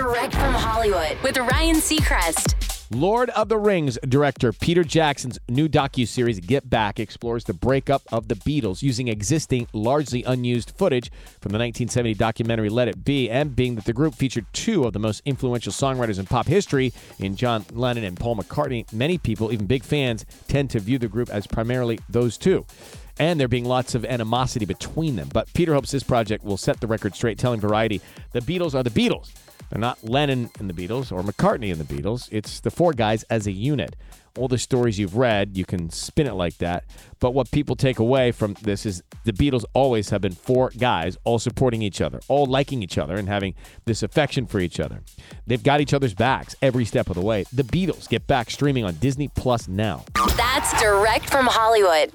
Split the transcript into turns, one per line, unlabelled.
Direct from Hollywood with Ryan Seacrest.
Lord of the Rings director Peter Jackson's new docu-series Get Back explores the breakup of the Beatles using existing, largely unused footage from the 1970 documentary Let It Be, and being that the group featured two of the most influential songwriters in pop history in John Lennon and Paul McCartney. Many people, even big fans, tend to view the group as primarily those two and there being lots of animosity between them. But Peter hopes this project will set the record straight, telling Variety the Beatles are the Beatles. They're not Lennon and the Beatles or McCartney and the Beatles. It's the four guys as a unit. All the stories you've read, you can spin it like that. But what people take away from this is the Beatles always have been four guys, all supporting each other, all liking each other, and having this affection for each other. They've got each other's backs every step of the way. The Beatles get back streaming on Disney Plus now.
That's direct from Hollywood.